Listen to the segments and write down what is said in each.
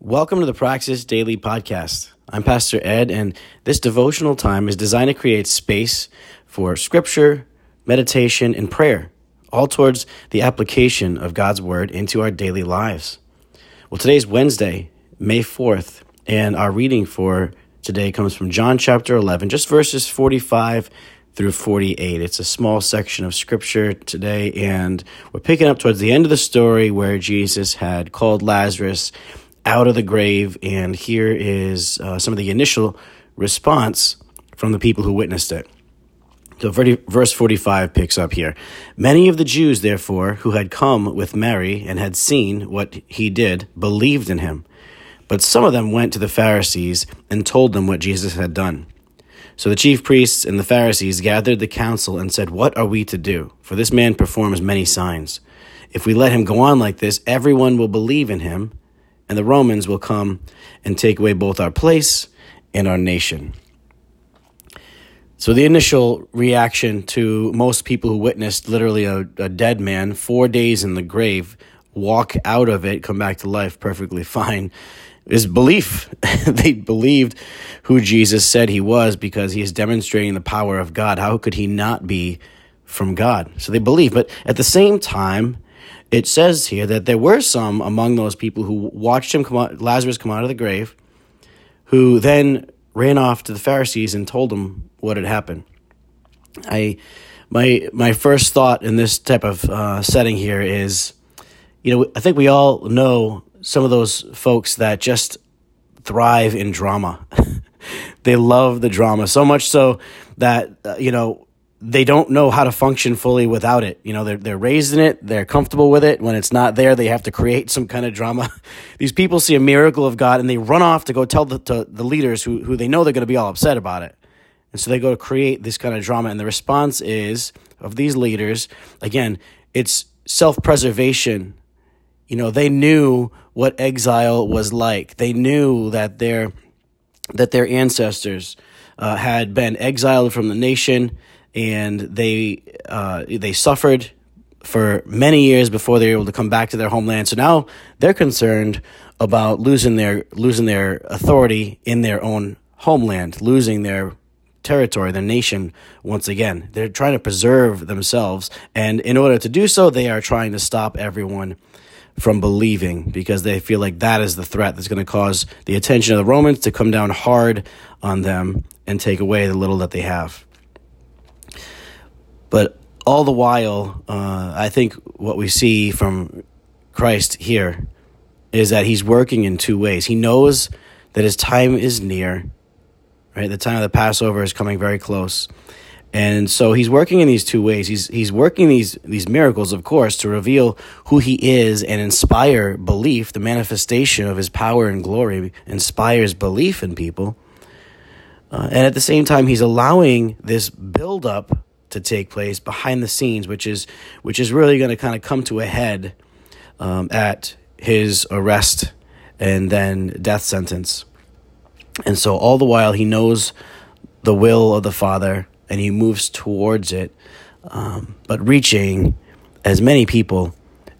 Welcome to the Praxis Daily Podcast. I'm Pastor Ed, and this devotional time is designed to create space for scripture, meditation, and prayer, all towards the application of God's Word into our daily lives. Well, today's Wednesday, May 4th, and our reading for today comes from John chapter 11, just verses 45 through 48. It's a small section of scripture today, and we're picking up towards the end of the story where Jesus had called Lazarus out of the grave. And here is uh, some of the initial response from the people who witnessed it. So, verse 45 picks up here. Many of the Jews, therefore, who had come with Mary and had seen what he did, believed in him. But some of them went to the Pharisees and told them what Jesus had done. So the chief priests and the Pharisees gathered the council and said, What are we to do? For this man performs many signs. If we let him go on like this, everyone will believe in him, and the Romans will come and take away both our place and our nation. So, the initial reaction to most people who witnessed literally a, a, dead man, four days in the grave, walk out of it, come back to life perfectly fine, is belief. they believed who Jesus said he was because he is demonstrating the power of God. How could he not be from God? So they believe. But at the same time, it says here that there were some among those people who watched him come out, Lazarus come out of the grave, who then ran off to the Pharisees and told them what had happened. I, my my first thought in this type of uh, setting here is, you know, I think we all know some of those folks that just thrive in drama. they love the drama so much so that uh, you know they don't know how to function fully without it. You know, they're, they're raised in it, they're comfortable with it. When it's not there, they have to create some kind of drama. These people see a miracle of God and they run off to go tell the, to the leaders who, who they know they're going to be all upset about it. And so they go to create this kind of drama. And the response is of these leaders, again, it's self preservation. You know, they knew what exile was like. They knew that their, that their ancestors uh, had been exiled from the nation and they uh, they suffered for many years before they were able to come back to their homeland. So now they're concerned about losing their losing their authority in their own homeland, losing their territory, their nation once again. They're trying to preserve themselves, and in order to do so, they are trying to stop everyone from believing because they feel like that is the threat that's going to cause the attention of the Romans to come down hard on them and take away the little that they have. But all the while, uh, I think what we see from Christ here is that he's working in two ways. He knows that his time is near, right? The time of the Passover is coming very close. And so he's working in these two ways. He's he's working these these miracles, of course, to reveal who he is and inspire belief. The manifestation of his power and glory inspires belief in people. Uh, and at the same time, he's allowing this buildup to take place behind the scenes, which is which is really going to kind of come to a head um, at his arrest and then death sentence. And so all the while he knows the will of the Father and he moves towards it, um, but reaching as many people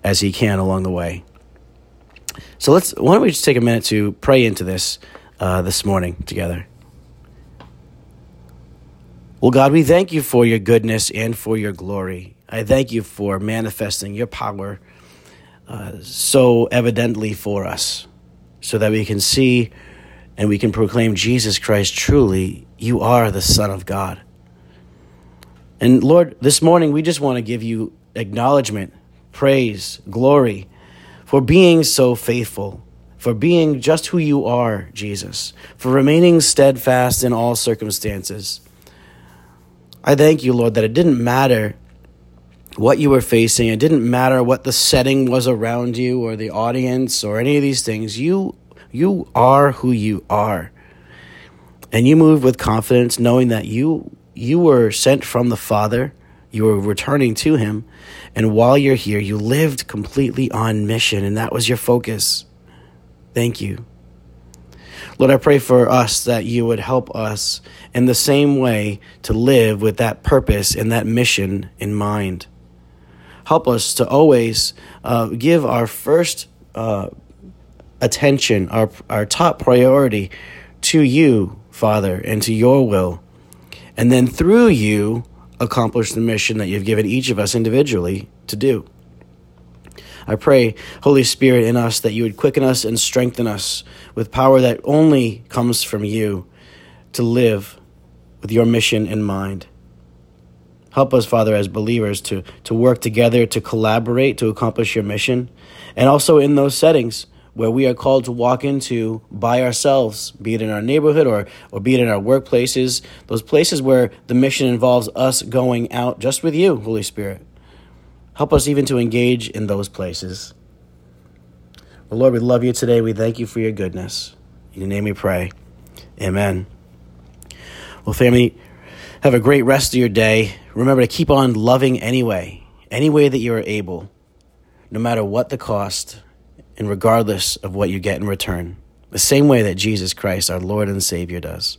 as he can along the way. So let's why don't we just take a minute to pray into this uh, this morning together. Well, God, we thank you for your goodness and for your glory. I thank you for manifesting your power uh, so evidently for us so that we can see and we can proclaim Jesus Christ truly, you are the Son of God. And Lord, this morning we just want to give you acknowledgement, praise, glory for being so faithful, for being just who you are, Jesus, for remaining steadfast in all circumstances I thank you, Lord, that it didn't matter what you were facing. It didn't matter what the setting was around you or the audience or any of these things. You you are who you are. And you move with confidence knowing that you you were sent from the Father. You were returning to him. And while you're here, you lived completely on mission and that was your focus. Thank you. Lord, I pray for us that you would help us in the same way to live with that purpose and that mission in mind. Help us to always uh, give our first uh, attention, our, our top priority to you, Father, and to your will. And then through you, accomplish the mission that you've given each of us individually to do. I pray, Holy Spirit, in us that you would quicken us and strengthen us with power that only comes from you to live with your mission in mind. Help us, Father, as believers to, to work together, to collaborate, to accomplish your mission. And also in those settings where we are called to walk into by ourselves, be it in our neighborhood or, or be it in our workplaces, those places where the mission involves us going out just with you, Holy Spirit. Help us even to engage in those places. Well, Lord, we love you today. We thank you for your goodness. In your name we pray. Amen. Well, family, have a great rest of your day. Remember to keep on loving anyway, any way that you are able, no matter what the cost, and regardless of what you get in return. The same way that Jesus Christ, our Lord and Savior, does.